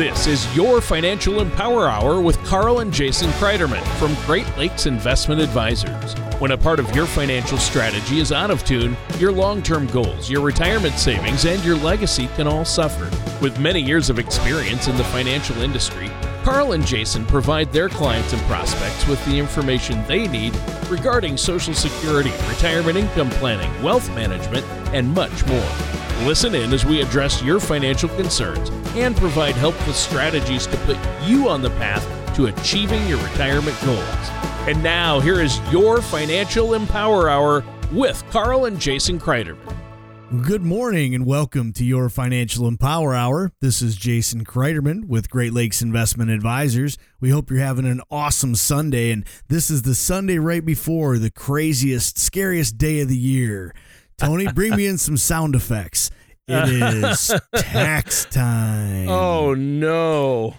This is your Financial Empower Hour with Carl and Jason Kreiderman from Great Lakes Investment Advisors. When a part of your financial strategy is out of tune, your long term goals, your retirement savings, and your legacy can all suffer. With many years of experience in the financial industry, Carl and Jason provide their clients and prospects with the information they need regarding Social Security, retirement income planning, wealth management, and much more. Listen in as we address your financial concerns and provide helpful strategies to put you on the path to achieving your retirement goals. And now, here is your Financial Empower Hour with Carl and Jason Kreiderman. Good morning and welcome to your Financial Empower Hour. This is Jason Kreiderman with Great Lakes Investment Advisors. We hope you're having an awesome Sunday, and this is the Sunday right before the craziest, scariest day of the year. Tony, bring me in some sound effects. It is tax time. Oh, no.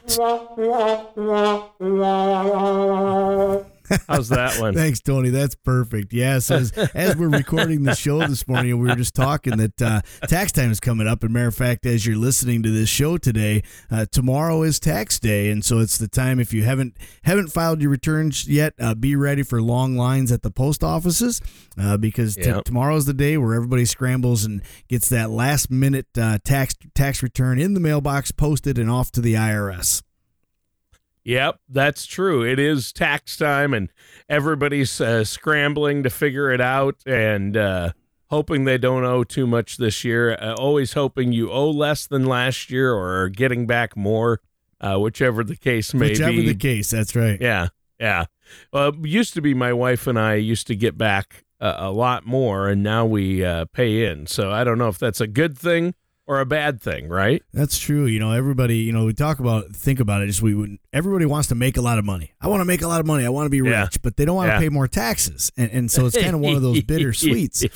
How's that one? Thanks, Tony. That's perfect. Yes, as as we're recording the show this morning, we were just talking that uh, tax time is coming up. And matter of fact, as you're listening to this show today, uh, tomorrow is tax day, and so it's the time. If you haven't haven't filed your returns yet, uh, be ready for long lines at the post offices uh, because t- Yep. tomorrow's the day where everybody scrambles and gets that last minute uh, tax tax return in the mailbox, posted, and off to the IRS. Yep, that's true. It is tax time, and everybody's uh, scrambling to figure it out and uh, hoping they don't owe too much this year. Uh, always hoping you owe less than last year or are getting back more, uh, whichever the case may be. Whichever the case, that's right. Yeah, yeah. Well, it used to be my wife and I used to get back uh, a lot more, and now we uh, pay in. So I don't know if that's a good thing or a bad thing, right? That's true. You know, everybody, you know, we talk about, think about it. Just we, would- everybody wants to make a lot of money. I want to make a lot of money. I want to be rich, Yeah. but they don't want to Yeah. pay more taxes. And, and so it's kind of one of those bitter sweets. Um,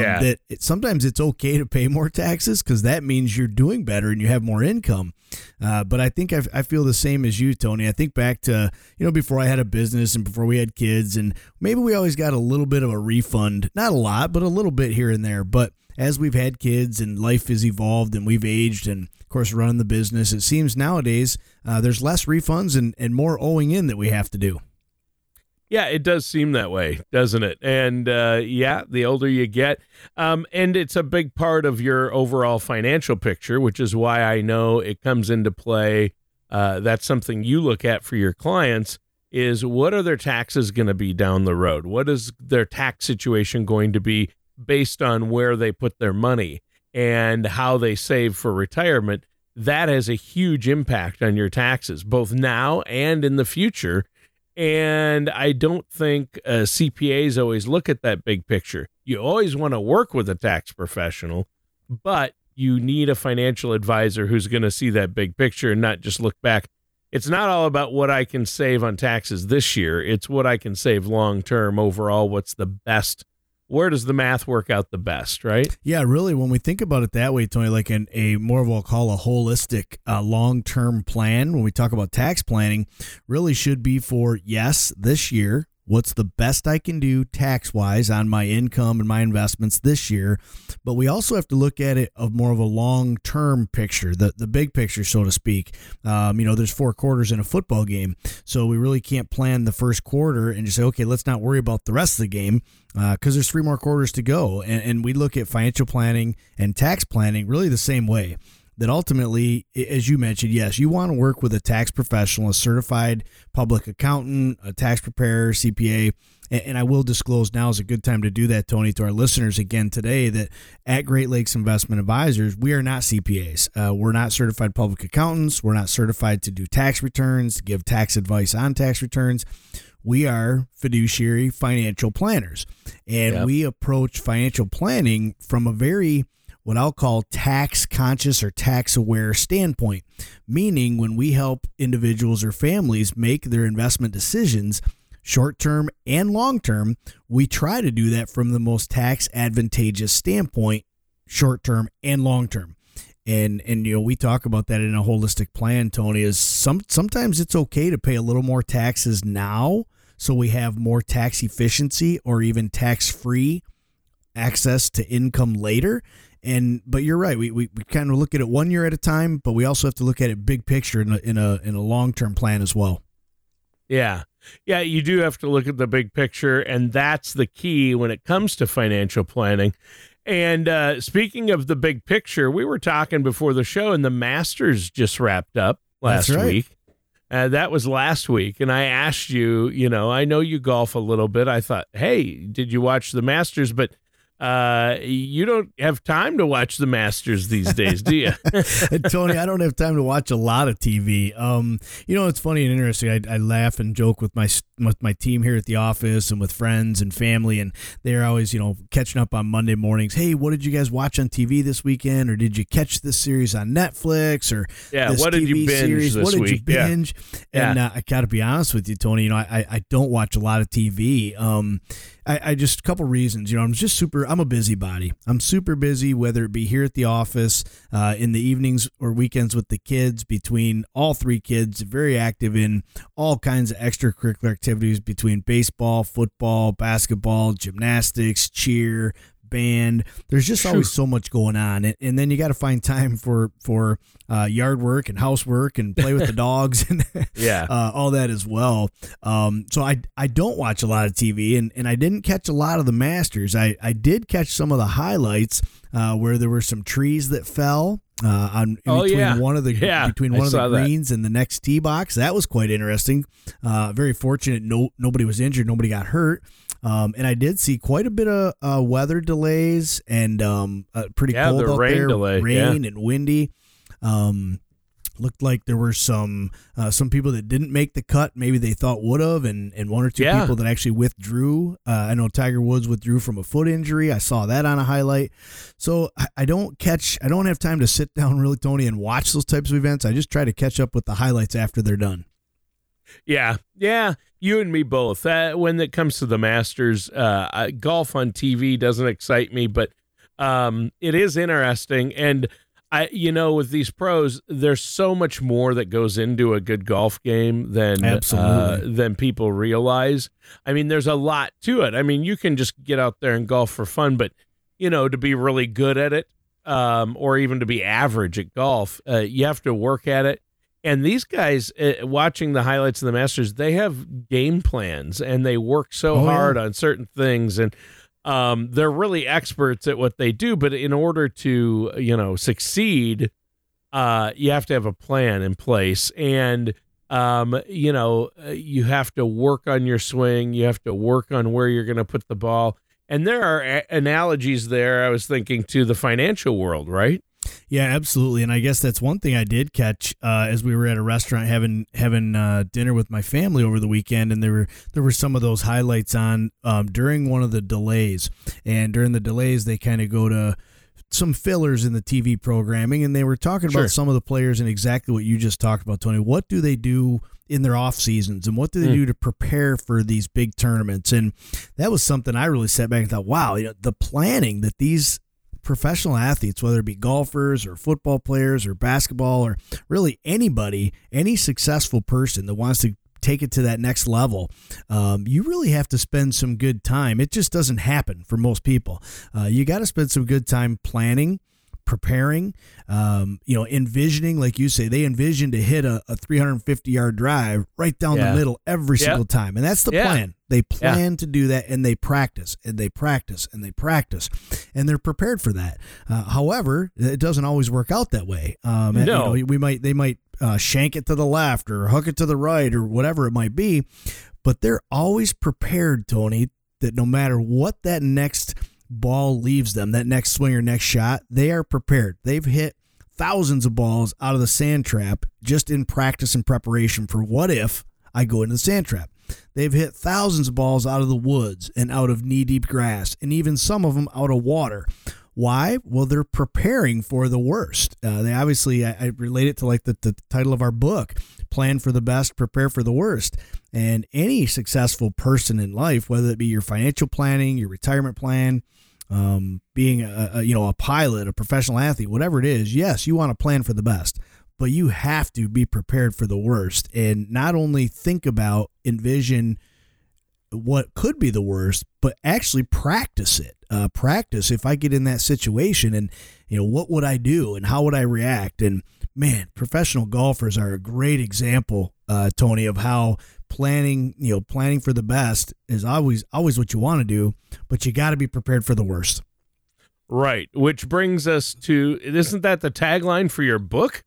Yeah. That it, sometimes it's okay to pay more taxes because that means you're doing better and you have more income. Uh, but I think I, I feel the same as you, Tony. I think back to you know before I had a business and before we had kids, and maybe we always got a little bit of a refund, not a lot, but a little bit here and there. But as we've had kids and life has evolved and we've aged and of course running the business, it seems nowadays uh, there's less refunds and, and more owing in that we have to do. Yeah, it does seem that way, doesn't it? And uh, yeah, the older you get, um, and it's a big part of your overall financial picture, which is why I know it comes into play. Uh, that's something you look at for your clients is what are their taxes going to be down the road? What is their tax situation going to be based on where they put their money and how they save for retirement? That has a huge impact on your taxes, both now and in the future. And I don't think uh, CPAs always look at that big picture. You always want to work with a tax professional, but you need a financial advisor who's going to see that big picture and not just look back. It's not all about what I can save on taxes this year, it's what I can save long term overall. What's the best? Where does the math work out the best, right? Yeah, really, when we think about it that way, Tony, like an, a more of what I'll call a holistic uh, long term plan, when we talk about tax planning, really should be for yes, this year, what's the best I can do tax wise on my income and my investments this year. But we also have to look at it of more of a long term picture, the, the big picture, so to speak. Um, you know, there's four quarters in a football game. So we really can't plan the first quarter and just say, okay, let's not worry about the rest of the game because there's three more quarters to go. And, and we look at financial planning and tax planning really the same way. That ultimately, as you mentioned, yes, you want to work with a tax professional, a certified public accountant, a tax preparer, CPA. And, I will disclose now is a good time to do that, Tony, to our listeners again today that at Great Lakes Investment Advisors, we are not CPAs. Uh, we're not certified public accountants. We're not certified to do tax returns, give tax advice on tax returns we are fiduciary financial planners and Yep. we approach financial planning from a very what I'll call tax conscious or tax aware standpoint meaning when we help individuals or families make their investment decisions short term and long term we try to do that from the most tax advantageous standpoint short term and long term and and you know we talk about that in a holistic plan tony is some sometimes it's okay to pay a little more taxes now so we have more tax efficiency or even tax free access to income later and but you're right. We, we, we kind of look at it one year at a time, but we also have to look at it big picture in a in a in a long term plan as well. Yeah. Yeah, you do have to look at the big picture, and that's the key when it comes to financial planning. And uh, speaking of the big picture, we were talking before the show, and the Masters just wrapped up last right. week. Uh, that was last week, and I asked you. You know, I know you golf a little bit. I thought, hey, did you watch the Masters? But uh, you don't have time to watch the Masters these days, do you? Tony, I don't have time to watch a lot of TV. Um, you know, it's funny and interesting. I, I laugh and joke with my with my team here at the office and with friends and family, and they're always, you know, catching up on Monday mornings. Hey, what did you guys watch on TV this weekend, or did you catch this series on Netflix, or yeah, what did you binge what did you binge? Yeah. And yeah. uh, I got to be honest with you, Tony. You know, I I don't watch a lot of TV. Um, I, I just a couple reasons. You know, I'm just super. I'm a busybody. I'm super busy, whether it be here at the office, uh, in the evenings or weekends with the kids. Between all three kids, very active in all kinds of extracurricular activities between baseball, football, basketball, gymnastics, cheer, band. There's just always so much going on, and, and then you got to find time for for uh, yard work and housework and play with the dogs and yeah, uh, all that as well. Um, so I I don't watch a lot of TV, and, and I didn't catch a lot of the Masters. I I did catch some of the highlights uh, where there were some trees that fell. Uh, on Oh, between yeah. one of the Yeah, between I one of the saw that. greens and the next tee box, that was quite interesting. Uh, very fortunate, no nobody was injured, nobody got hurt. Um, and I did see quite a bit of uh, weather delays and um, uh, pretty Yeah, cold the out rain there, delay, rain and windy. Um, looked like there were some uh, some people that didn't make the cut. Maybe they thought would have, and and one or two Yeah. people that actually withdrew. Uh, I know Tiger Woods withdrew from a foot injury. I saw that on a highlight. So I, I don't catch. I don't have time to sit down really, Tony, and watch those types of events. I just try to catch up with the highlights after they're done. yeah, yeah. You and me both. Uh, when it comes to the Masters, uh, I- golf on TV doesn't excite me, but um, it is interesting. And I, you know, with these pros, there's so much more that goes into a good golf game than uh, than people realize. I mean, there's a lot to it. I mean, you can just get out there and golf for fun, but you know, to be really good at it, um, or even to be average at golf, uh, you have to work at it. And these guys, uh, watching the highlights of the Masters, they have game plans and they work so Oh, yeah. hard on certain things, and um, they're really experts at what they do. But in order to, you know, succeed, uh, you have to have a plan in place, and um, you know, uh, you have to work on your swing. You have to work on where you're going to put the ball. And there are a- analogies there. I was thinking to the financial world, right? Yeah, absolutely. And I guess that's one thing I did catch uh, as we were at a restaurant having having uh, dinner with my family over the weekend, and there were there were some of those highlights on um, during one of the delays. And during the delays, they kind of go to some fillers in the TV programming, and they were talking Sure. about some of the players and exactly what you just talked about, Tony. What do they do? In their off seasons, and what do they Hmm. do to prepare for these big tournaments? And that was something I really sat back and thought, wow, you know, the planning that these professional athletes, whether it be golfers or football players or basketball or really anybody, any successful person that wants to take it to that next level, um, you really have to spend some good time. It just doesn't happen for most people. Uh, you got to spend some good time planning. Preparing, um, you know, envisioning, like you say, they envision to hit a, a 350 yard drive right down Yeah. the middle every Yeah. single time. And that's the Yeah. plan. They plan to do that and they practice and they practice and they practice and they're prepared for that. Uh, however, it doesn't always work out that way. Um, and, No. you know, we might they might uh, shank it to the left or hook it to the right or whatever it might be, but they're always prepared, Tony, that no matter what that next ball leaves them, that next swing or next shot, they are prepared. They've hit thousands of balls out of the sand trap just in practice and preparation for what if I go into the sand trap. They've hit thousands of balls out of the woods and out of knee deep grass, and even some of them out of water. Why? Well, they're preparing for the worst. Uh, they obviously, I, I relate it to like the, the title of our book plan for the best, prepare for the worst. And any successful person in life, whether it be your financial planning, your retirement plan, um, being a, a you know a pilot, a professional athlete, whatever it is, yes, you want to plan for the best, but you have to be prepared for the worst, and not only think about, envision what could be the worst, but actually practice it. Uh, practice if I get in that situation and, you know, what would I do and how would I react? And man, professional golfers are a great example, uh, Tony, of how planning, you know, planning for the best is always always what you want to do, but you got to be prepared for the worst. Right, which brings us to isn't that the tagline for your book?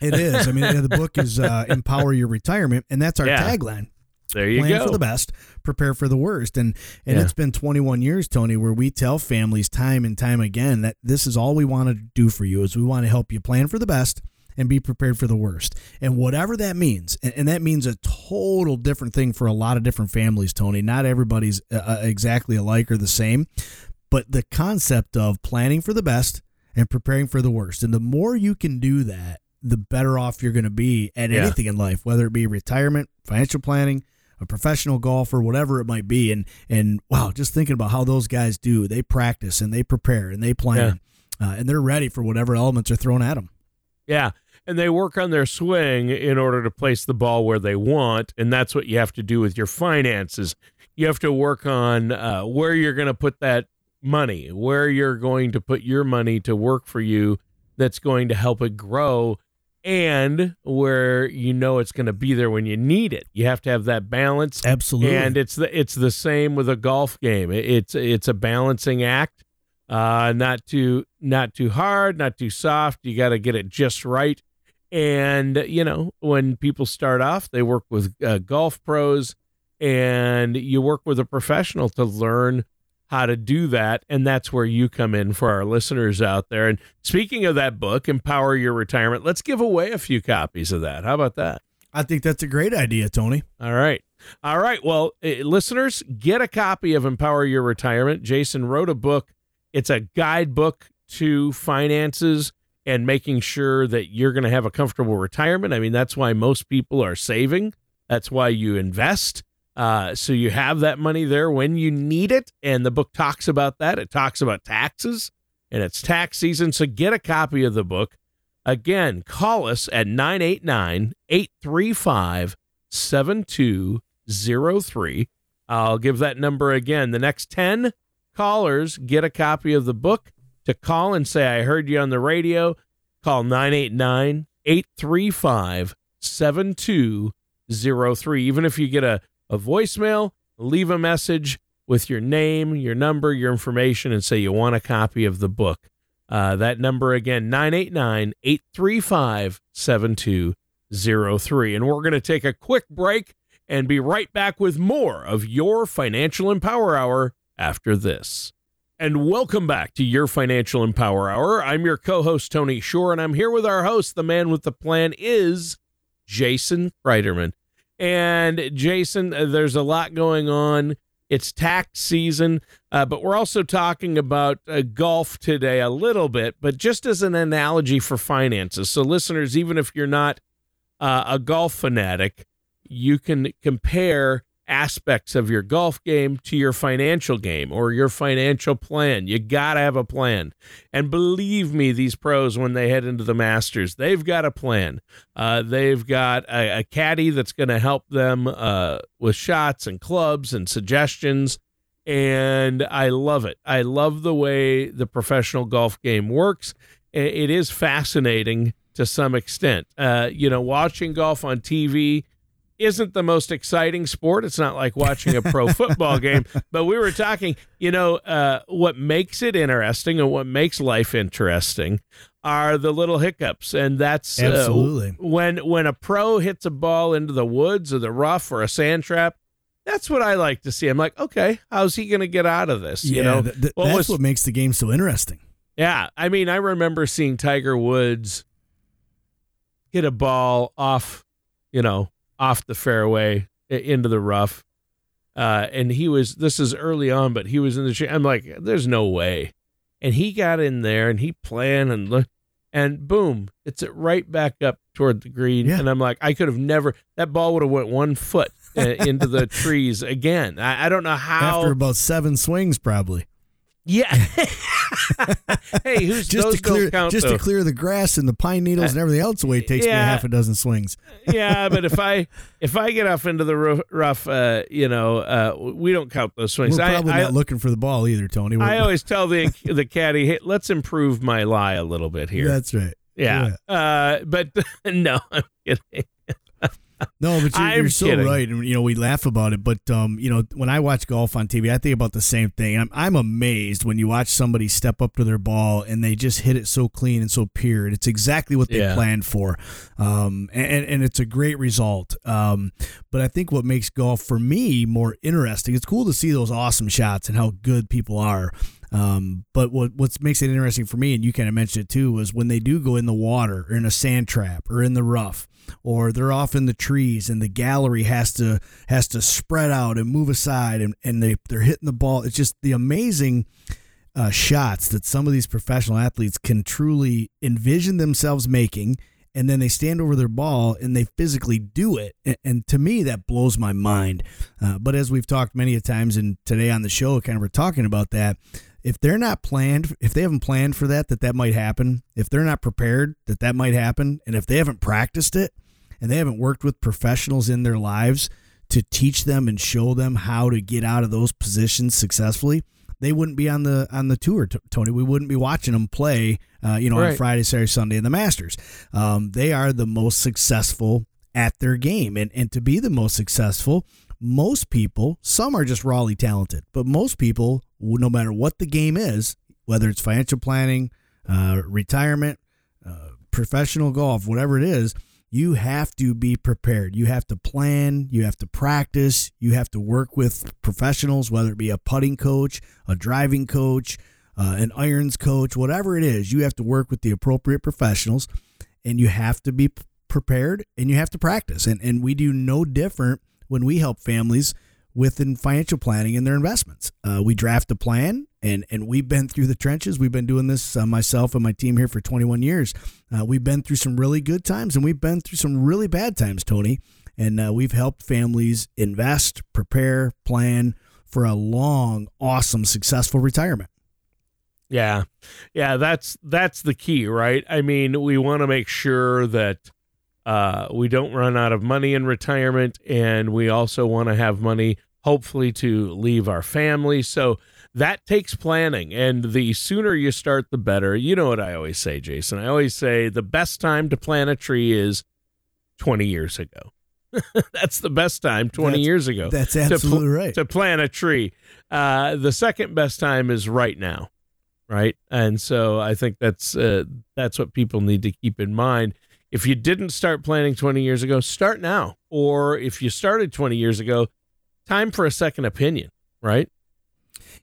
It is. I mean, the book is uh, "Empower Your Retirement," and that's our yeah. tagline. There you Plan go. for the best, prepare for the worst, and and yeah. it's been 21 years, Tony, where we tell families time and time again that this is all we want to do for you is we want to help you plan for the best and be prepared for the worst. And whatever that means, and, and, that means a total different thing for a lot of different families, Tony. Not everybody's uh, uh, exactly alike or the same, but the concept of planning for the best and preparing for the worst. And the more you can do that, the better off you're going to be at yeah. anything in life, whether it be retirement, financial planning, a professional golfer, whatever it might be. And and wow, just thinking about how those guys do, they practice and they prepare and they plan, yeah. uh, and they're ready for whatever elements are thrown at them. Yeah, and they work on their swing in order to place the ball where they want and that's what you have to do with your finances you have to work on uh, where you're going to put that money where you're going to put your money to work for you that's going to help it grow and where you know it's going to be there when you need it. You have to have that balance. Absolutely. And it's the it's the same with a golf game. It's it's a balancing act. Uh not too not too hard not too soft. You got to get it just right. And, you know, when people start off, they work with uh, golf pros and you work with a professional to learn how to do that. And that's where you come in for our listeners out there. And speaking of that book, Empower Your Retirement, let's give away a few copies of that. How about that? I think that's a great idea, Tony. All right. All right. Well, uh, listeners, get a copy of Empower Your Retirement. Jason wrote a book, it's a guidebook to finances and making sure that you're going to have a comfortable retirement. I mean, that's why most people are saving. That's why you invest. Uh, so you have that money there when you need it. And the book talks about that. It talks about taxes and it's tax season. So get a copy of the book. Again, call us at 989 835 7203. I'll give that number again. The next 10 callers get a copy of the book to call and say, I heard you on the radio, call 989 835 7203. Even if you get a, a voicemail, leave a message with your name, your number, your information, and say you want a copy of the book. Uh, that number again, 989 835 7203. And we're going to take a quick break and be right back with more of your Financial Empower Hour after this. And welcome back to your Financial Empower Hour. I'm your co host, Tony Shore, and I'm here with our host. The man with the plan is Jason Kreiderman. And Jason, uh, there's a lot going on. It's tax season, uh, but we're also talking about uh, golf today a little bit, but just as an analogy for finances. So, listeners, even if you're not uh, a golf fanatic, you can compare aspects of your golf game to your financial game or your financial plan. You got to have a plan. And believe me, these pros, when they head into the Masters, they've got a plan. Uh, they've got a, a caddy that's going to help them uh, with shots and clubs and suggestions. And I love it. I love the way the professional golf game works. It is fascinating to some extent. Uh, you know, watching golf on TV isn't the most exciting sport. It's not like watching a pro football game, but we were talking, you know, uh, what makes it interesting and what makes life interesting are the little hiccups. And that's uh, absolutely uh, when, when a pro hits a ball into the woods or the rough or a sand trap. That's what I like to see. I'm like, okay, how's he going to get out of this? Yeah, you know, th- th- what that's was, what makes the game so interesting. Yeah, I mean, I remember seeing Tiger Woods hit a ball off, you know, off the fairway into the rough. Uh, and he was, this is early on, but he was in the, I'm like, there's no way. And he got in there and he planned and looked, and boom, it's it right back up toward the green. Yeah. And I'm like, I could have never, that ball would have went one foot uh, into the trees again. I, I, don't know how. After about seven swings, probably. Yeah. hey, who's just those to clear count, just though. to clear the grass and the pine needles and everything else away takes me a half a dozen swings. yeah, but if I if I get off into the rough, uh, you know, uh, we don't count those swings. We're I, probably I, not looking for the ball either, Tony. I always tell the the caddy, hey, let's improve my lie a little bit here. That's right. yeah. Uh, but no, I'm kidding. No, but you're, you're so kidding. right, and you know we laugh about it. But um, you know when I watch golf on TV, I think about the same thing. I'm I'm amazed when you watch somebody step up to their ball and they just hit it so clean and so pure. And it's exactly what they Yeah. planned for, um, and and it's a great result. Um, but I think what makes golf for me more interesting, it's cool to see those awesome shots and how good people are. Um, but what what makes it interesting for me, and you kind of mentioned it too, was when they do go in the water or in a sand trap or in the rough, or they're off in the trees and the gallery has to has to spread out and move aside, and, and they they're hitting the ball. It's just the amazing uh, shots that some of these professional athletes can truly envision themselves making. And then they stand over their ball and they physically do it. And, and to me, that blows my mind. Uh, but as we've talked many a times, and today on the show, kind of we're talking about that. If they're not planned, if they haven't planned for that, that that might happen. If they're not prepared, that that might happen. And if they haven't practiced it, and they haven't worked with professionals in their lives to teach them and show them how to get out of those positions successfully, they wouldn't be on the on the tour, Tony. We wouldn't be watching them play, uh, you know, on Friday, Saturday, Sunday in the Masters. Um, they are the most successful at their game, and and to be the most successful, most people, some are just rawly talented, but most people, no matter what the game is, whether it's financial planning, uh, retirement, uh, professional golf, whatever it is, you have to be prepared. You have to plan, you have to practice, you have to work with professionals, whether it be a putting coach, a driving coach, uh, an irons coach, whatever it is. You have to work with the appropriate professionals and you have to be prepared and you have to practice. And, and we do no different when we help families within financial planning and their investments. Uh, we draft a plan, and and we've been through the trenches. We've been doing this uh, myself and my team here for 21 years. Uh, we've been through some really good times, and we've been through some really bad times, Tony. And uh, we've helped families invest, prepare, plan for a long, awesome, successful retirement. Yeah. Yeah, that's that's the key, right? I mean, we want to make sure that uh, we don't run out of money in retirement and we also want to have money hopefully to leave our family. So that takes planning and the sooner you start the better. You know what I always say, Jason. I always say the best time to plant a tree is 20 years ago. that's the best time 20 That's- years ago That's to pl- absolutely right. to plant a tree. Uh, the second best time is right now, right? And so I think that's uh, that's what people need to keep in mind. If you didn't start planning 20 years ago, start now. Or if you started 20 years ago, time for a second opinion, right?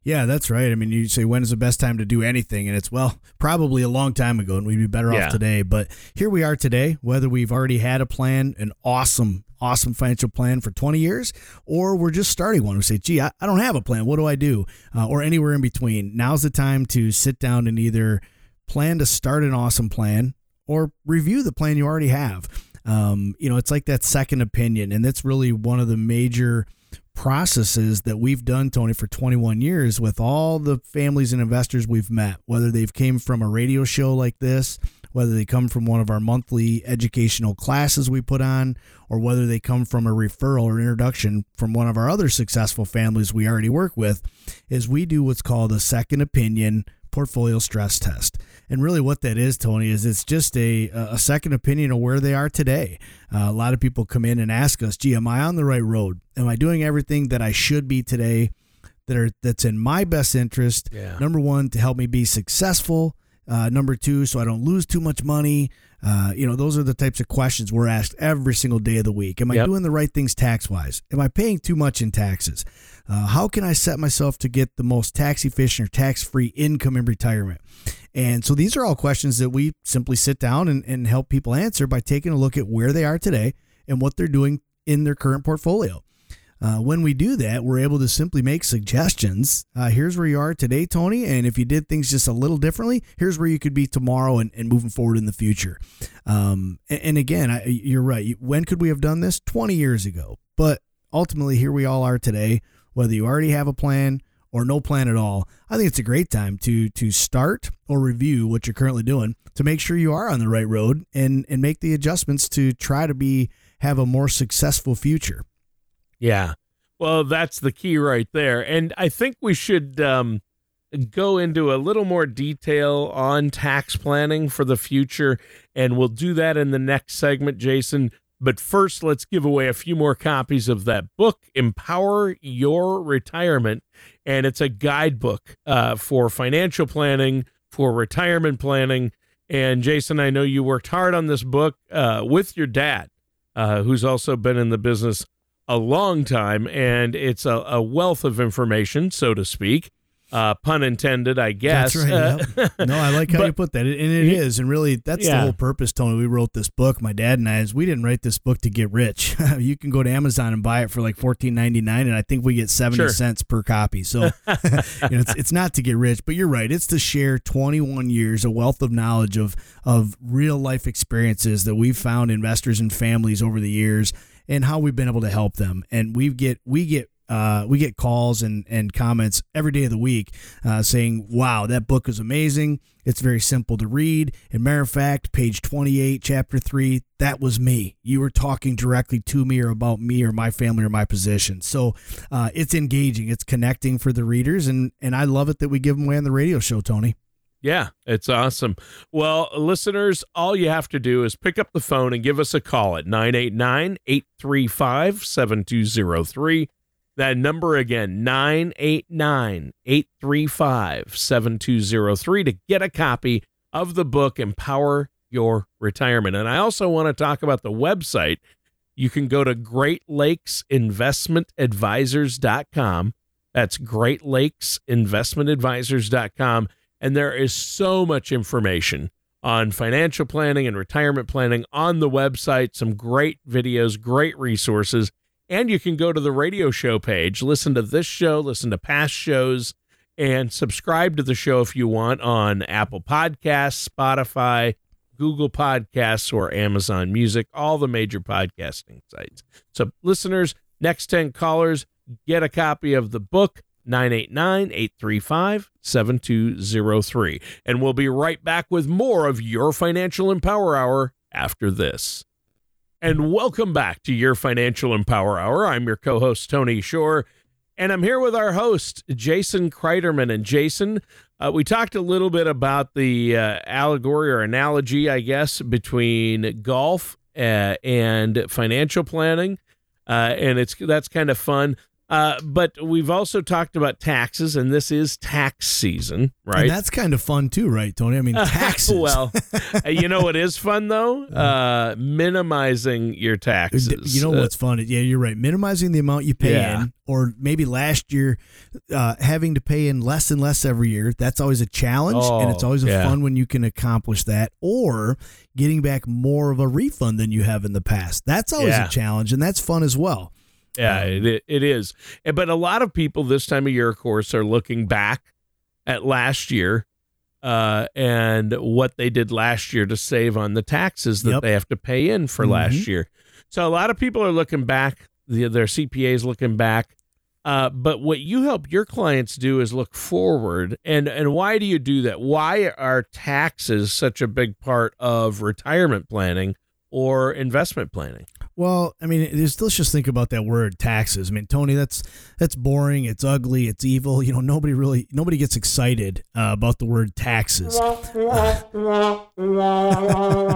Yeah, that's right. I mean, you say when is the best time to do anything, and it's well, probably a long time ago, and we'd be better Yeah. off today. But here we are today, whether we've already had a plan, an awesome, awesome financial plan for 20 years, or we're just starting one. We say, gee, I, I don't have a plan. What do I do? Uh, or anywhere in between. Now's the time to sit down and either plan to start an awesome plan or review the plan you already have. Um, you know, it's like that second opinion, and that's really one of the major processes that we've done tony for 21 years with all the families and investors we've met whether they've came from a radio show like this whether they come from one of our monthly educational classes we put on or whether they come from a referral or introduction from one of our other successful families we already work with is we do what's called a second opinion portfolio stress test. And really what that is tony is it's just a, a second opinion of where they are today. Uh, a lot of people come in and ask us gee am i on the right road? Am i doing everything that i should be today that are that's in my best interest? Yeah. number one to help me be successful uh, number two so i don't lose too much money. Uh, you know those are the types of questions we're asked every single day of the week. Am i Yep. doing the right things tax wise am i paying too much in taxes? Uh, how can i set myself to get the most tax efficient or tax free income in retirement? And so these are all questions that we simply sit down and, and help people answer by taking a look at where they are today and what they're doing in their current portfolio. Uh, when we do that, we're able to simply make suggestions. Uh, here's where you are today, Tony. And if you did things just a little differently, here's where you could be tomorrow and, and moving forward in the future. Um, and, and again, I, you're right. When could we have done this? 20 years ago. But ultimately, here we all are today, whether you already have a plan or no plan at all, I think it's a great time to to start or review what you're currently doing to make sure you are on the right road and and make the adjustments to try to be have a more successful future. Yeah. Well, that's the key right there. And I think we should um, go into a little more detail on tax planning for the future. And we'll do that in the next segment, Jason. But first, let's give away a few more copies of that book, Empower Your Retirement. And it's a guidebook uh, for financial planning, for retirement planning. And Jason, I know you worked hard on this book uh, with your dad, uh, who's also been in the business a long time. And it's a, a wealth of information, so to speak uh, pun intended, I guess. That's right. No, I like how but, you put that, and it is, and really, that's yeah. the whole purpose. Tony, we wrote this book. My dad and I, is we didn't write this book to get rich. you can go to Amazon and buy it for like fourteen ninety nine, and I think we get seventy sure. cents per copy. So, you know, it's it's not to get rich, but you're right. It's to share twenty one years, a wealth of knowledge of of real life experiences that we've found investors and families over the years and how we've been able to help them. And we get we get uh, we get calls and, and comments every day of the week uh, saying, wow, that book is amazing. It's very simple to read. And matter of fact, page 28, chapter 3, that was me. You were talking directly to me or about me or my family or my position. So uh, it's engaging, it's connecting for the readers. And, and I love it that we give them away on the radio show, Tony. Yeah, it's awesome. Well, listeners, all you have to do is pick up the phone and give us a call at 989 835 7203. That number again, 989 835 7203 to get a copy of the book, Empower Your Retirement. And I also want to talk about the website. You can go to Great Lakes Investment That's Great Lakes Investment Advisors.com. And there is so much information on financial planning and retirement planning on the website. Some great videos, great resources. And you can go to the radio show page, listen to this show, listen to past shows, and subscribe to the show if you want on Apple Podcasts, Spotify, Google Podcasts, or Amazon Music, all the major podcasting sites. So, listeners, next 10 callers, get a copy of the book. 989 835 7203. And we'll be right back with more of your Financial Empower Hour after this and welcome back to your Financial Empower Hour. I'm your co host, Tony Shore, and I'm here with our host, Jason Kreiderman. And Jason, uh, we talked a little bit about the uh, allegory or analogy, I guess, between golf uh, and financial planning. Uh, and it's that's kind of fun. Uh, but we've also talked about taxes, and this is tax season, right? And that's kind of fun too, right, Tony? I mean, taxes. well, you know what is fun though? Uh, minimizing your taxes. You know what's fun? Yeah, you're right. Minimizing the amount you pay yeah. in, or maybe last year uh, having to pay in less and less every year. That's always a challenge, oh, and it's oh, always a yeah. fun when you can accomplish that. Or getting back more of a refund than you have in the past. That's always yeah. a challenge, and that's fun as well. Yeah, it, it is. But a lot of people this time of year, of course, are looking back at last year uh, and what they did last year to save on the taxes that yep. they have to pay in for mm-hmm. last year. So a lot of people are looking back, the, their CPAs looking back. Uh, but what you help your clients do is look forward. And, and why do you do that? Why are taxes such a big part of retirement planning or investment planning? Well, I mean, just, let's just think about that word taxes. I mean, Tony, that's that's boring. It's ugly. It's evil. You know, nobody really nobody gets excited uh, about the word taxes.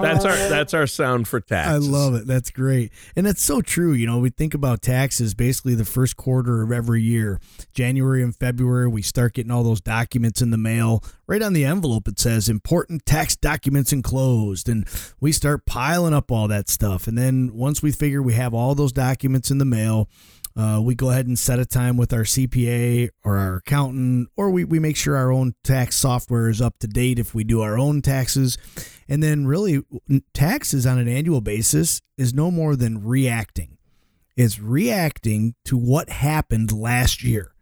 that's our that's our sound for taxes. I love it. That's great, and that's so true. You know, we think about taxes basically the first quarter of every year, January and February. We start getting all those documents in the mail. Right on the envelope, it says important tax documents enclosed, and we start piling up all that stuff. And then once we figure we have all those documents in the mail, uh, we go ahead and set a time with our CPA or our accountant, or we, we make sure our own tax software is up to date if we do our own taxes. And then, really, taxes on an annual basis is no more than reacting. It's reacting to what happened last year.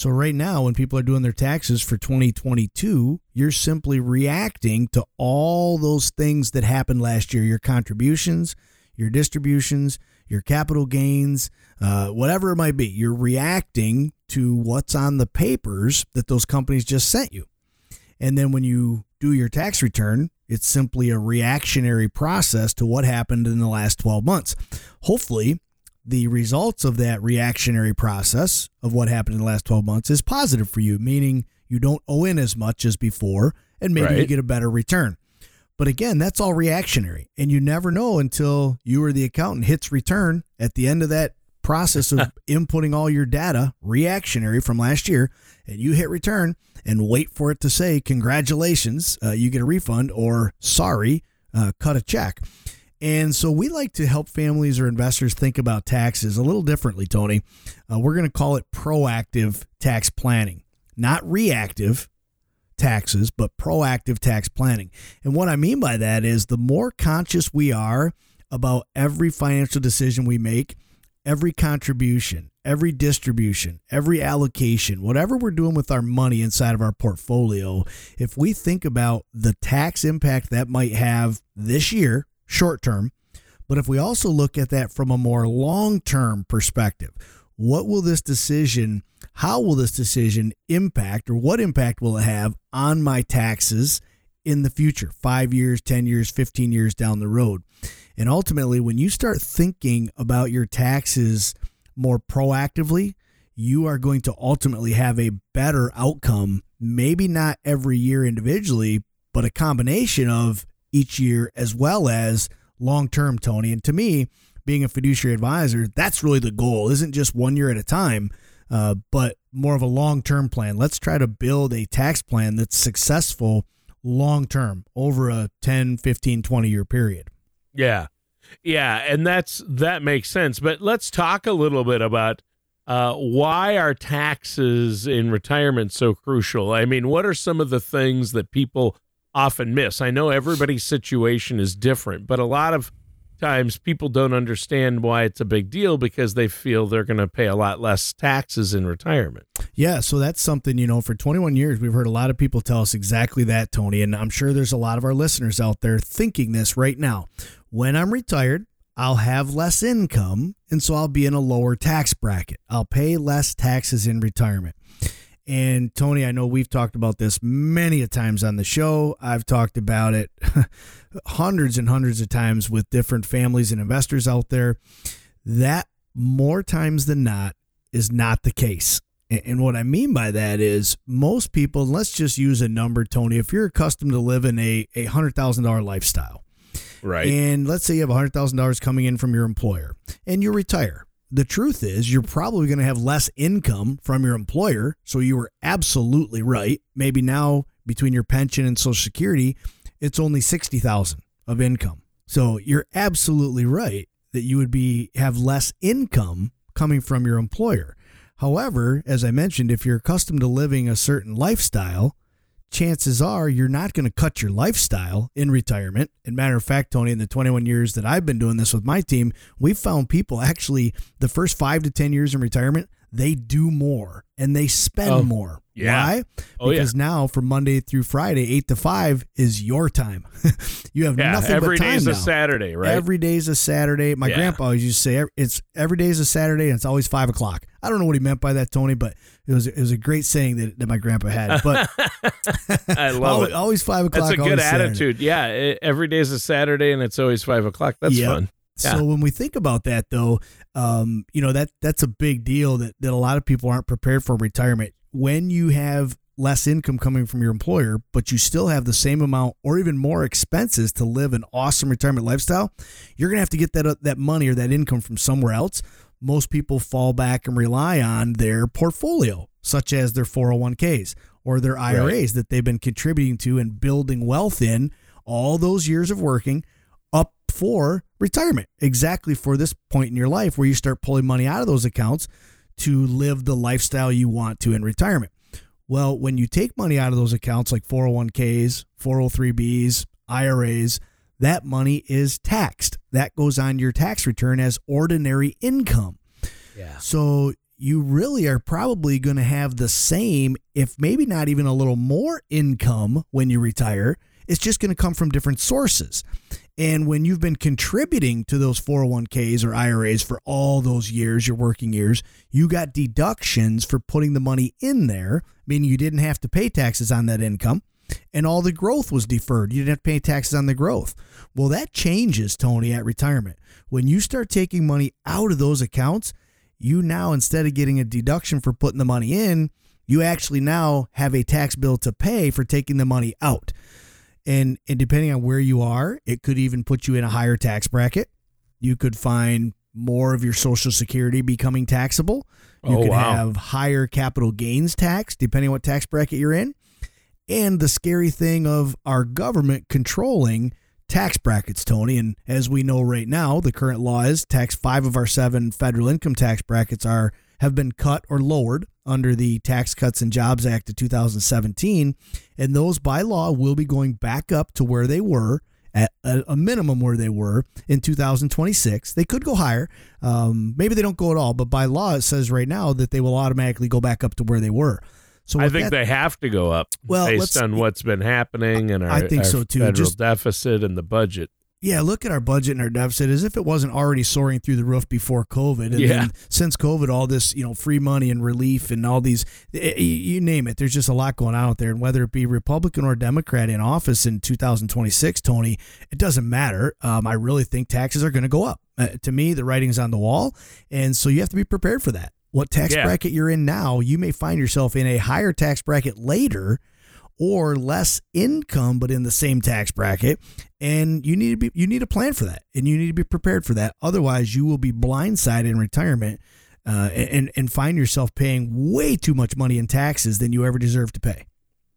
So, right now, when people are doing their taxes for 2022, you're simply reacting to all those things that happened last year your contributions, your distributions, your capital gains, uh, whatever it might be. You're reacting to what's on the papers that those companies just sent you. And then when you do your tax return, it's simply a reactionary process to what happened in the last 12 months. Hopefully, the results of that reactionary process of what happened in the last 12 months is positive for you, meaning you don't owe in as much as before and maybe right. you get a better return. But again, that's all reactionary. And you never know until you or the accountant hits return at the end of that process of inputting all your data, reactionary from last year, and you hit return and wait for it to say, congratulations, uh, you get a refund, or sorry, uh, cut a check. And so we like to help families or investors think about taxes a little differently, Tony. Uh, we're going to call it proactive tax planning, not reactive taxes, but proactive tax planning. And what I mean by that is the more conscious we are about every financial decision we make, every contribution, every distribution, every allocation, whatever we're doing with our money inside of our portfolio, if we think about the tax impact that might have this year, short term, but if we also look at that from a more long term perspective, what will this decision, how will this decision impact, or what impact will it have on my taxes in the future, five years, 10 years, 15 years down the road? And ultimately, when you start thinking about your taxes more proactively, you are going to ultimately have a better outcome, maybe not every year individually, but a combination of each year as well as long term, Tony. And to me, being a fiduciary advisor, that's really the goal. Isn't just one year at a time, uh, but more of a long term plan. Let's try to build a tax plan that's successful long term over a 10, 15, 20 year period. Yeah. Yeah, and that's that makes sense. But let's talk a little bit about uh, why are taxes in retirement so crucial? I mean, what are some of the things that people often miss. I know everybody's situation is different, but a lot of times people don't understand why it's a big deal because they feel they're going to pay a lot less taxes in retirement. Yeah, so that's something, you know, for 21 years, we've heard a lot of people tell us exactly that, Tony. And I'm sure there's a lot of our listeners out there thinking this right now. When I'm retired, I'll have less income, and so I'll be in a lower tax bracket. I'll pay less taxes in retirement. And Tony, I know we've talked about this many a times on the show. I've talked about it hundreds and hundreds of times with different families and investors out there. That more times than not is not the case. And what I mean by that is most people, let's just use a number, Tony. If you're accustomed to living a, a $100,000 lifestyle, right? And let's say you have $100,000 coming in from your employer and you retire the truth is you're probably going to have less income from your employer. So you were absolutely right. Maybe now between your pension and social security, it's only 60,000 of income. So you're absolutely right that you would be have less income coming from your employer. However, as I mentioned, if you're accustomed to living a certain lifestyle, chances are you're not going to cut your lifestyle in retirement. And matter of fact, Tony, in the 21 years that I've been doing this with my team, we've found people actually the first five to 10 years in retirement, they do more and they spend oh, more. Yeah. Why? Oh, because yeah. now from Monday through Friday, eight to five is your time. you have yeah, nothing every but time day's now. a Saturday, right? Every day's a Saturday. My yeah. grandpa always used to say it's every day's a Saturday and it's always five o'clock. I don't know what he meant by that, Tony, but it was it was a great saying that, that my grandpa had. But I love always, it. Always five o'clock. That's a good attitude. Saturday. Yeah, every day is a Saturday and it's always five o'clock. That's yep. fun. Yeah. So when we think about that, though, um, you know that that's a big deal that that a lot of people aren't prepared for retirement. When you have less income coming from your employer, but you still have the same amount or even more expenses to live an awesome retirement lifestyle, you're gonna have to get that uh, that money or that income from somewhere else. Most people fall back and rely on their portfolio, such as their 401ks or their IRAs right. that they've been contributing to and building wealth in all those years of working up for retirement, exactly for this point in your life where you start pulling money out of those accounts to live the lifestyle you want to in retirement. Well, when you take money out of those accounts like 401ks, 403bs, IRAs, that money is taxed. That goes on your tax return as ordinary income. Yeah. So you really are probably going to have the same, if maybe not even a little more income when you retire It's just going to come from different sources. And when you've been contributing to those 401ks or IRAs for all those years, your working years, you got deductions for putting the money in there, meaning you didn't have to pay taxes on that income. And all the growth was deferred. You didn't have to pay taxes on the growth. Well, that changes, Tony, at retirement. When you start taking money out of those accounts, you now, instead of getting a deduction for putting the money in, you actually now have a tax bill to pay for taking the money out. And, and depending on where you are, it could even put you in a higher tax bracket. You could find more of your Social Security becoming taxable. You Oh, could wow. have higher capital gains tax, depending on what tax bracket you're in. And the scary thing of our government controlling tax brackets, Tony. And as we know right now, the current law is tax five of our seven federal income tax brackets are have been cut or lowered under the Tax Cuts and Jobs Act of 2017. And those by law will be going back up to where they were at a, minimum where they were in 2026. They could go higher. Um, maybe they don't go at all, but by law it says right now that they will automatically go back up to where they were. So I think that- they have to go up Well, based on what's been happening and our, I think our so, too. federal Just- deficit and the budget. Yeah, look at our budget and our deficit as if it wasn't already soaring through the roof before COVID. And Yeah. then since COVID, all this, you know, free money and relief and all these, eh, you you name it, there's just a lot going on out there. And whether it be Republican or Democrat in office in 2026, Tony, it doesn't matter. Um, I really think taxes are going to go up. Uh, to me, the writing's on the wall. And so you have to be prepared for that. What tax Yeah. bracket you're in now, you may find yourself in a higher tax bracket later or less income but in the same tax bracket and you need to be you need a plan for that and you need to be prepared for that otherwise you will be blindsided in retirement uh, and and find yourself paying way too much money in taxes than you ever deserve to pay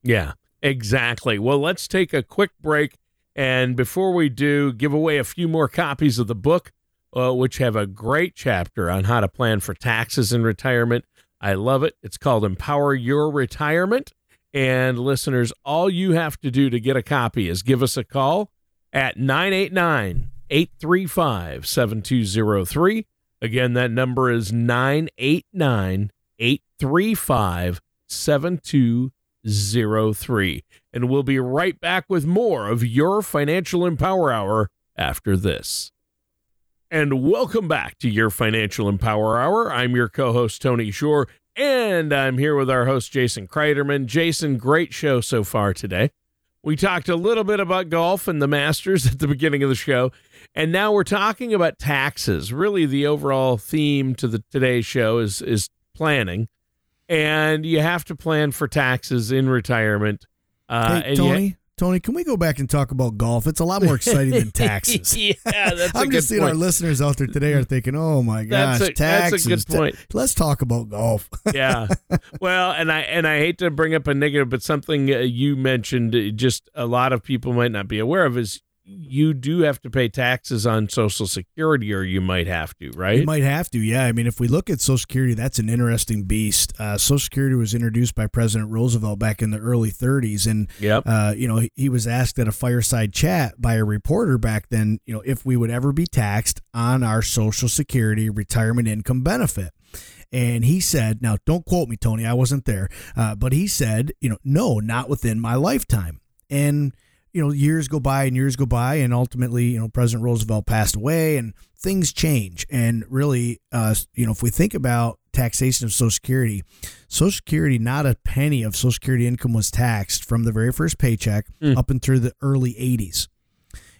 Yeah, exactly. Well, let's take a quick break. And before we do, give away a few more copies of the book, uh, which have a great chapter on how to plan for taxes in retirement. I love it. It's called Empower Your Retirement. And listeners, all you have to do to get a copy is give us a call at 989 835 7203. Again, that number is 989 835 7203. And we'll be right back with more of your Financial Empower Hour after this. And welcome back to your Financial Empower Hour. I'm your co host, Tony Shore, and I'm here with our host, Jason Kreiderman. Jason, great show so far today. We talked a little bit about golf and the Masters at the beginning of the show, and now we're talking about taxes. Really, the overall theme to the today's show is is planning, and you have to plan for taxes in retirement. Uh, hey tony tony can we go back and talk about golf it's a lot more exciting than taxes yeah, that's a I'm just seeing our listeners out there today are thinking, "Oh my gosh, That's a- taxes!" that's a good point. Let's talk about golf. yeah. Well, and I and I hate to bring up a negative, but something uh, you mentioned, uh, just a lot of people might not be aware of, is you do have to pay taxes on Social Security, or you might have to, right? You might have to, yeah. I mean, if we look at Social Security, that's an interesting beast. Uh, Social Security was introduced by President Roosevelt back in the early 30s, and Yep. uh, you know he- he was asked at a fireside chat by a reporter back then, you know, if we would ever be taxed on our Social Security retirement income benefit. And he said, now don't quote me, Tony, I wasn't there, uh, but he said, you know, no, not within my lifetime. And you know, years go by and years go by, and ultimately, you know, President Roosevelt passed away, and things change. And really, uh, you know, if we think about taxation of Social Security, Social Security, not a penny of Social Security income was taxed from the very first paycheck Mm. up until the early 80s.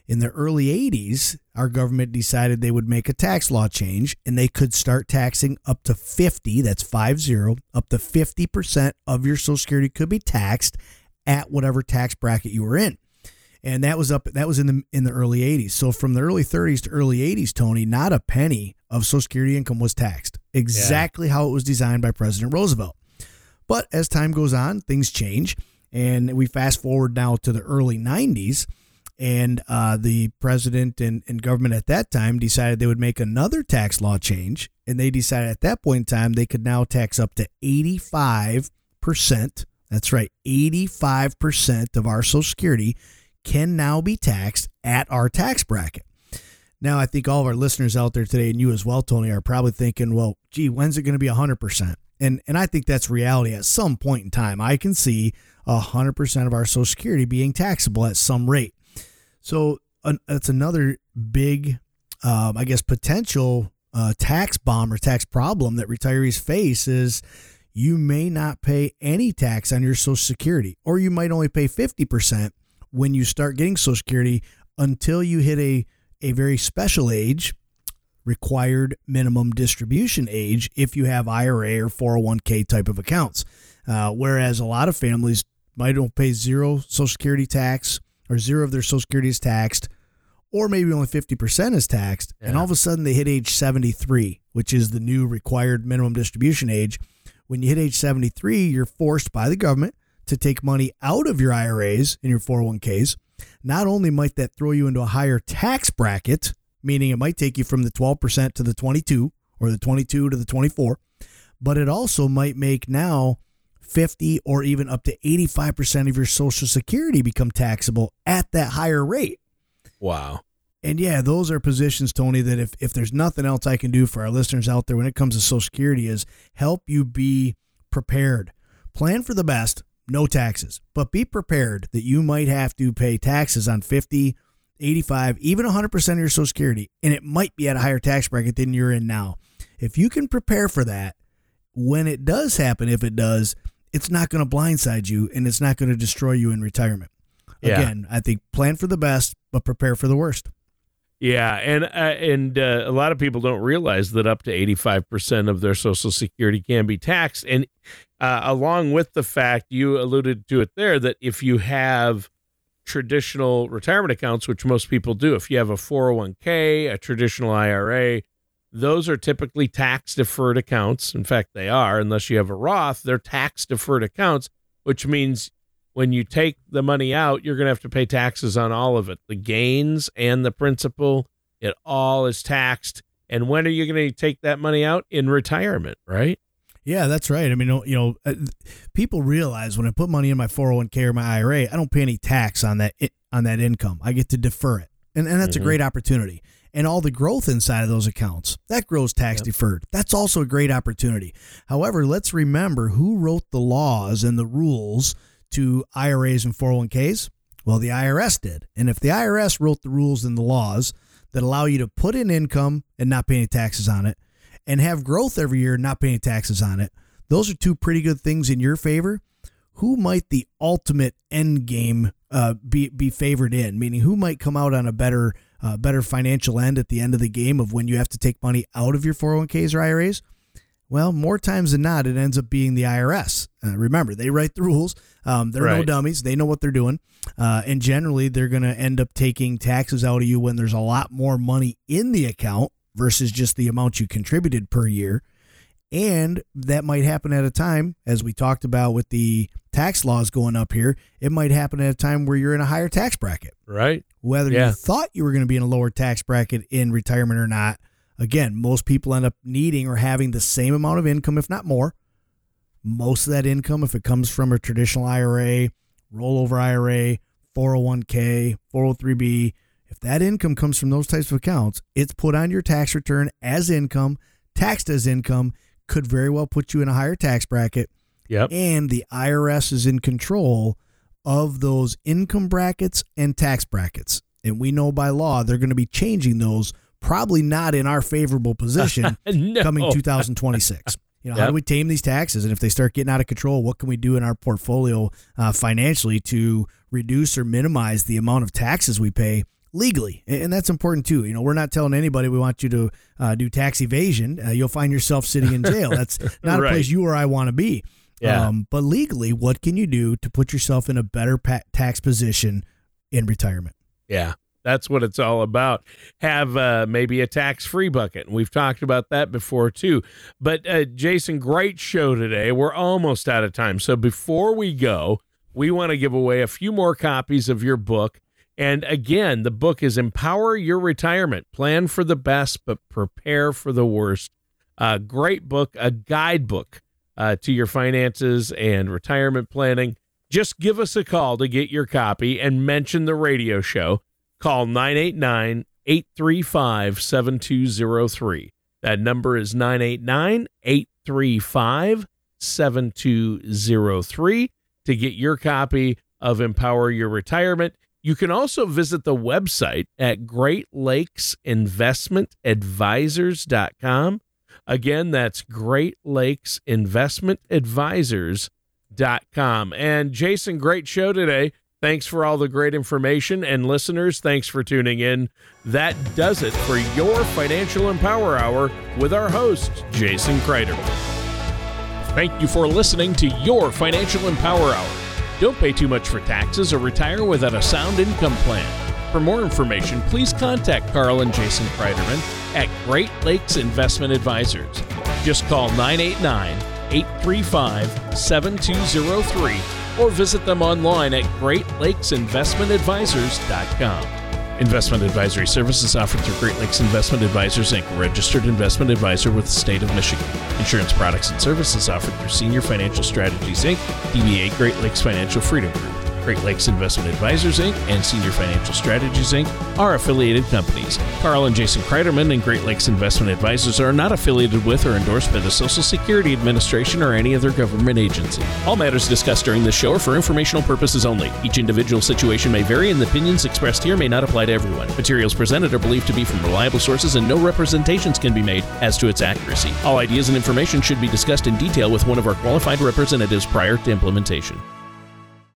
In the early 80s, our government decided they would make a tax law change and they could start taxing up to 50, that's 50, up to 50% of your Social Security could be taxed at whatever tax bracket you were in. And that was up that was in the in the early 80s. So from the early 30s to early 80s, Tony, not a penny of Social Security income was taxed. Exactly how it was designed by President Roosevelt. But as time goes on, things change. And we fast forward now to the early 90s. And uh, the president and, and government at that time decided they would make another tax law change. And they decided at that point in time they could now tax up to 85%. That's right, 85% of our Social Security can now be taxed at our tax bracket. Now, I think all of our listeners out there today, and you as well, Tony, are probably thinking, well, gee, when's it going to be 100%? And and I think that's reality at some point in time. I can see 100% of our social security being taxable at some rate. So that's another big um, I guess potential uh, tax bomb or tax problem that retirees face is you may not pay any tax on your social security or you might only pay 50% when you start getting social security until you hit a a very special age required minimum distribution age if you have IRA or 401k type of accounts. Uh, whereas a lot of families might don't pay zero Social Security tax or zero of their Social Security is taxed, or maybe only 50% is taxed. Yeah. And all of a sudden they hit age 73, which is the new required minimum distribution age. When you hit age 73, you're forced by the government to take money out of your IRAs and your 401ks. Not only might that throw you into a higher tax bracket, meaning it might take you from the 12% to the 22 or the 22 to the 24, but it also might make now 50 or even up to 85% of your social security become taxable at that higher rate. Wow. And yeah, those are positions, Tony, that if, if there's nothing else I can do for our listeners out there when it comes to Social Security is help you be prepared. Plan for the best, no taxes, but be prepared that you might have to pay taxes on 50, 85, even 100% of your Social Security, and it might be at a higher tax bracket than you're in now. If you can prepare for that, when it does happen, if it does, it's not going to blindside you and it's not going to destroy you in retirement. Yeah. Again, I think plan for the best, but prepare for the worst. Yeah, and uh, and uh, a lot of people don't realize that up to eighty five percent of their Social Security can be taxed, and uh, along with the fact you alluded to it there that if you have traditional retirement accounts, which most people do, if you have a four hundred one k, a traditional IRA, those are typically tax deferred accounts. In fact, they are, unless you have a Roth, they're tax deferred accounts, which means when you take the money out, you're going to have to pay taxes on all of it the gains and the principal. It all is taxed. And when are you going to take that money out? In retirement, right? Yeah, that's right. I mean, you know, uh, people realize when I put money in my 401k or my IRA, I don't pay any tax on that on that income. I get to defer it. And and that's mm-hmm. a great opportunity. And all the growth inside of those accounts, that grows tax yep. deferred. That's also a great opportunity. However, let's remember who wrote the laws and the rules to IRAs and 401ks? Well, the IRS did. And if the IRS wrote the rules and the laws that allow you to put in income and not pay any taxes on it, and have growth every year and not pay any taxes on it, those are two pretty good things in your favor. Who might the ultimate end game uh, be be favored in? Meaning, who might come out on a better uh, better financial end at the end of the game of when you have to take money out of your 401ks or IRAs? Well, more times than not, it ends up being the IRS. Uh, remember, they write the rules. Um, they're right. no dummies. They know what they're doing. Uh, and generally, they're going to end up taking taxes out of you when there's a lot more money in the account versus just the amount you contributed per year. And that might happen at a time, as we talked about with the tax laws going up here, it might happen at a time where you're in a higher tax bracket. Right. Whether yeah. you thought you were going to be in a lower tax bracket in retirement or not, Again, most people end up needing or having the same amount of income, if not more. Most of that income, if it comes from a traditional IRA, rollover IRA, 401k, 403b, if that income comes from those types of accounts, it's put on your tax return as income, taxed as income, could very well put you in a higher tax bracket. Yep. And the IRS is in control of those income brackets and tax brackets. And we know by law they're going to be changing those probably not in our favorable position no. coming 2026. You know, yep. how do we tame these taxes? And if they start getting out of control, what can we do in our portfolio uh, financially to reduce or minimize the amount of taxes we pay legally? And that's important too. You know, we're not telling anybody we want you to uh, do tax evasion. Uh, you'll find yourself sitting in jail. That's not right. a place you or I want to be. Yeah. Um, but legally, what can you do to put yourself in a better pa- tax position in retirement? Yeah. That's what it's all about. Have uh, maybe a tax free bucket. We've talked about that before too. But uh, Jason, great show today. We're almost out of time. So before we go, we want to give away a few more copies of your book. And again, the book is Empower Your Retirement Plan for the Best, but Prepare for the Worst. A great book, a guidebook uh, to your finances and retirement planning. Just give us a call to get your copy and mention the radio show. Call 989 835 7203. That number is 989 835 7203 to get your copy of Empower Your Retirement. You can also visit the website at Great Lakes Investment Advisors.com. Again, that's Great Lakes Investment Advisors.com. And Jason, great show today. Thanks for all the great information. And listeners, thanks for tuning in. That does it for your Financial Empower Hour with our host, Jason Kreider. Thank you for listening to your Financial Empower Hour. Don't pay too much for taxes or retire without a sound income plan. For more information, please contact Carl and Jason Kreiderman at Great Lakes Investment Advisors. Just call 989 835 7203 or visit them online at greatlakesinvestmentadvisors.com. Investment advisory services offered through Great Lakes Investment Advisors Inc., registered investment advisor with the state of Michigan. Insurance products and services offered through Senior Financial Strategies Inc., DBA Great Lakes Financial Freedom Group. Great Lakes Investment Advisors Inc. and Senior Financial Strategies Inc. are affiliated companies. Carl and Jason Kreiderman and Great Lakes Investment Advisors are not affiliated with or endorsed by the Social Security Administration or any other government agency. All matters discussed during this show are for informational purposes only. Each individual situation may vary, and the opinions expressed here may not apply to everyone. Materials presented are believed to be from reliable sources, and no representations can be made as to its accuracy. All ideas and information should be discussed in detail with one of our qualified representatives prior to implementation.